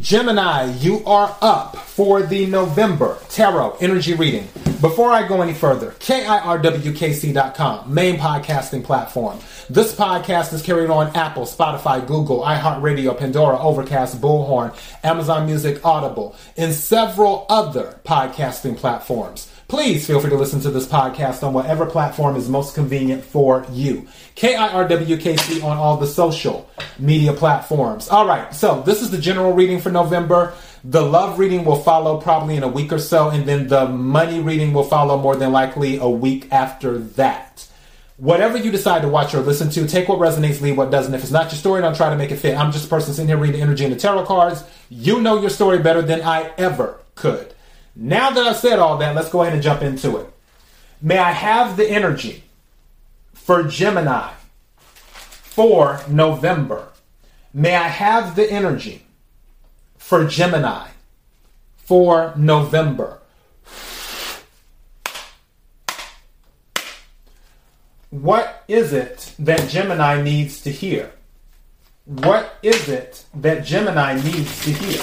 Gemini, you are up for the November Tarot Energy Reading. Before I go any further, KIRWKC.com, main podcasting platform. This podcast is carried on Apple, Spotify, Google, iHeartRadio, Pandora, Overcast, Bullhorn, Amazon Music, Audible, and several other podcasting platforms. Please feel free to listen to this podcast on whatever platform is most convenient for you. KIRWKC on all the social media platforms. All right, so this is the general reading for November. The love reading will follow probably in a week or so, and then the money reading will follow more than likely a week after that. Whatever you decide to watch or listen to, take what resonates, leave what doesn't. If it's not your story, don't try to make it fit. I'm just a person sitting here reading energy and the tarot cards. You know your story better than I ever could. Now that I've said all that, let's go ahead and jump into it. May I have the energy for Gemini for November? May I have the energy for Gemini for November? What is it that Gemini needs to hear? What is it that Gemini needs to hear?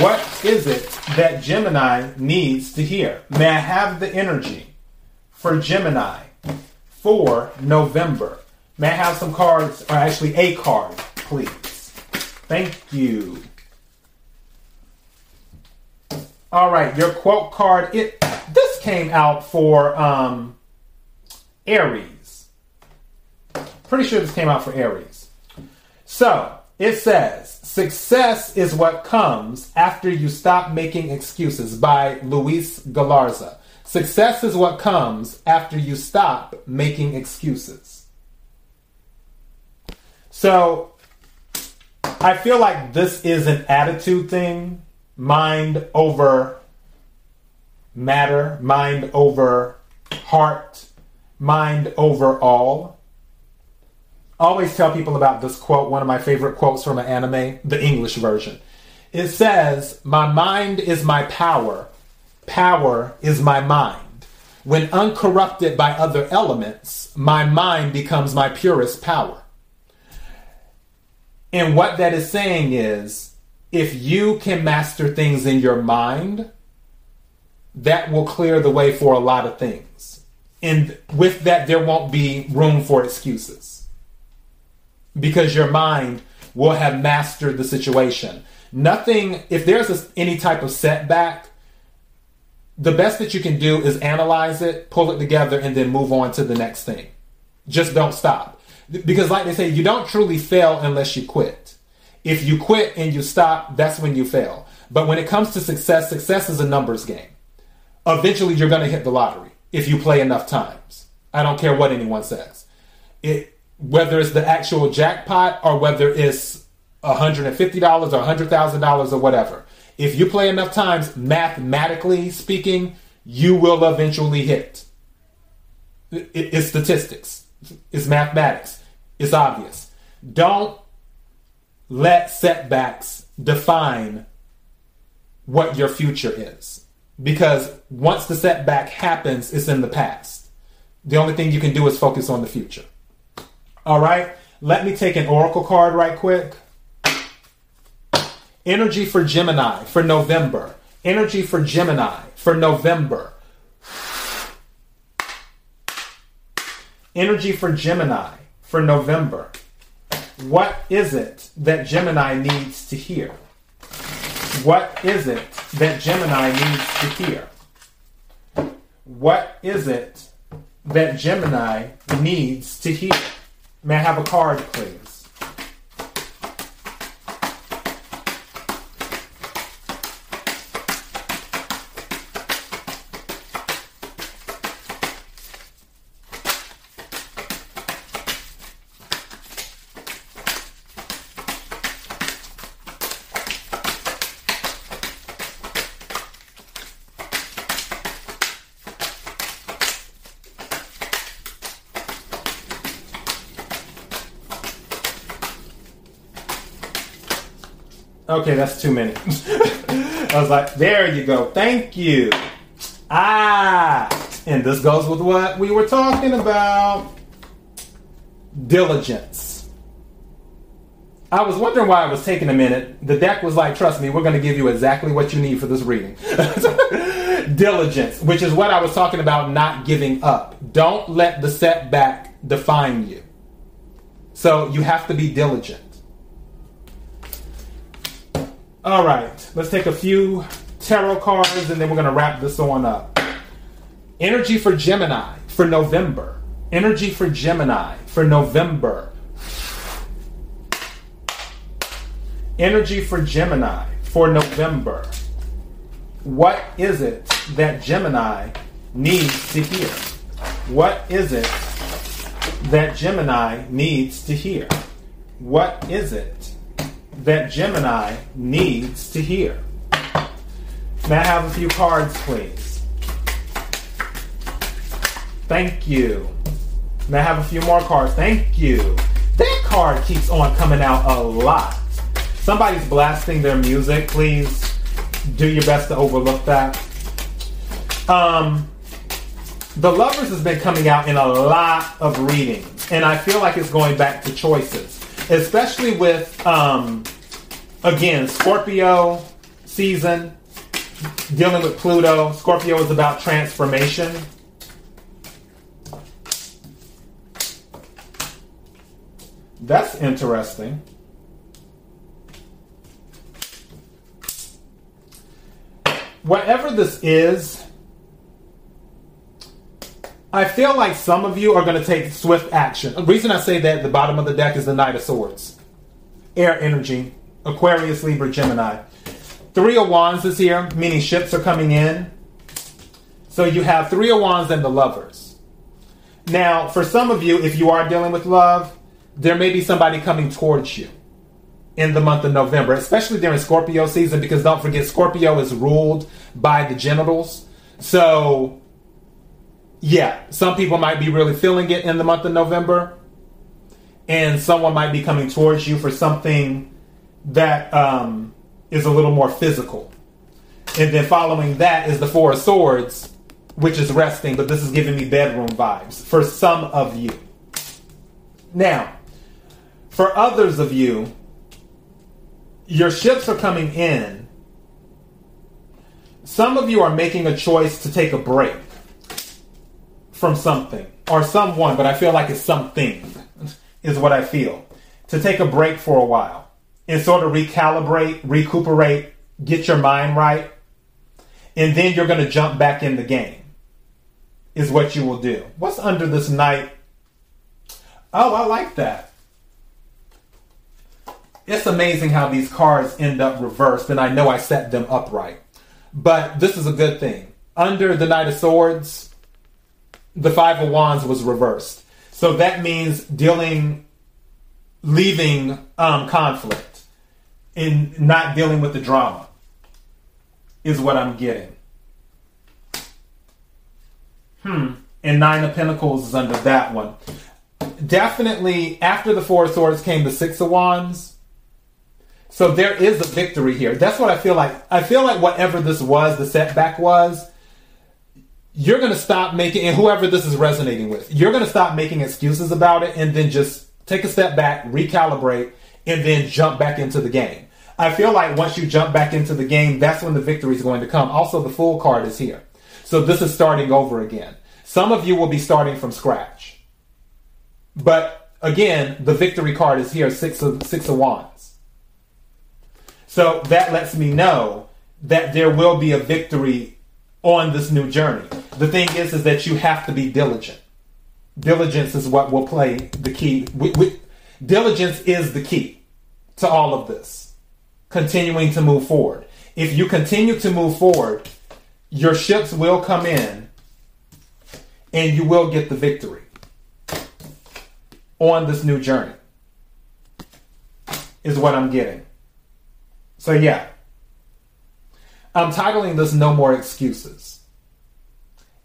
What is it that Gemini needs to hear? May I have the energy for Gemini for November? May I have some cards, or actually a card, please? Thank you. All right, your quote card. It this came out for um, Aries. Pretty sure this came out for Aries. So it says, Success is what comes after you stop making excuses by Luis Galarza. Success is what comes after you stop making excuses. So I feel like this is an attitude thing mind over matter, mind over heart, mind over all always tell people about this quote, one of my favorite quotes from an anime, the English version. It says, My mind is my power, power is my mind. When uncorrupted by other elements, my mind becomes my purest power. And what that is saying is, if you can master things in your mind, that will clear the way for a lot of things. And with that, there won't be room for excuses because your mind will have mastered the situation. Nothing, if there's a, any type of setback, the best that you can do is analyze it, pull it together, and then move on to the next thing. Just don't stop. Because, like they say, you don't truly fail unless you quit. If you quit and you stop, that's when you fail. But when it comes to success, success is a numbers game. Eventually, you're going to hit the lottery if you play enough times. I don't care what anyone says. It, whether it's the actual jackpot or whether it's $150 or $100,000 or whatever. If you play enough times, mathematically speaking, you will eventually hit. It's statistics, it's mathematics, it's obvious. Don't let setbacks define what your future is. Because once the setback happens, it's in the past. The only thing you can do is focus on the future. All right, let me take an oracle card right quick. Energy for Gemini for November. Energy for Gemini for November. Energy for Gemini for November. What is it that Gemini needs to hear? What is it that Gemini needs to hear? What is it that Gemini needs to hear? May I have a card, please? Okay, that's too many. I was like, there you go. Thank you. Ah, and this goes with what we were talking about diligence. I was wondering why it was taking a minute. The deck was like, trust me, we're going to give you exactly what you need for this reading. Diligence, which is what I was talking about not giving up. Don't let the setback define you. So you have to be diligent. All right, let's take a few tarot cards and then we're going to wrap this on up. Energy for Gemini for November. Energy for Gemini for November. Energy for Gemini for November. What is it that Gemini needs to hear? What is it that Gemini needs to hear? What is it that Gemini needs to hear? May I have a few cards, please? Thank you. May I have a few more cards? Thank you. That card keeps on coming out a lot. Somebody's blasting their music. Please do your best to overlook that. Um, the Lovers has been coming out in a lot of readings, and I feel like it's going back to choices, especially with, um, again, Scorpio season, dealing with Pluto. Scorpio is about transformation. That's interesting. Whatever this is, I feel like some of you are going to take swift action. The reason I say that the bottom of the deck is the Knight of Swords, air energy, Aquarius, Libra, Gemini. Three of Wands is here, meaning ships are coming in. So you have Three of Wands and the Lovers. Now, for some of you, if you are dealing with love, there may be somebody coming towards you in the month of November, especially during Scorpio season, because don't forget, Scorpio is ruled by the genitals. So, yeah, some people might be really feeling it in the month of November, and someone might be coming towards you for something that um, is a little more physical. And then following that is the Four of Swords, which is resting, but this is giving me bedroom vibes for some of you. Now, for others of you, your ships are coming in. Some of you are making a choice to take a break from something or someone, but I feel like it's something, is what I feel. To take a break for a while and sort of recalibrate, recuperate, get your mind right, and then you're going to jump back in the game, is what you will do. What's under this Knight? Oh, I like that it's amazing how these cards end up reversed, and I know I set them upright. But this is a good thing. Under the Knight of Swords, the Five of Wands was reversed. So that means dealing, leaving um, conflict, and not dealing with the drama, is what I'm getting. Hmm. And Nine of Pentacles is under that one. Definitely, after the Four of Swords came the Six of Wands so there is a victory here. That's what I feel like. I feel like whatever this was, the setback was, you're going to stop making, and whoever this is resonating with, you're going to stop making excuses about it and then just take a step back, recalibrate, and then jump back into the game. I feel like once you jump back into the game, that's when the victory is going to come. Also, the Fool card is here. So this is starting over again. Some of you will be starting from scratch. But again, the victory card is here, six of six of wands. So that lets me know that there will be a victory on this new journey. The thing is, is that you have to be diligent. Diligence is what will play the key. We, we, diligence is the key to all of this. Continuing to move forward. If you continue to move forward, your ships will come in and you will get the victory on this new journey, is what I'm getting. So yeah. I'm titling this No More Excuses.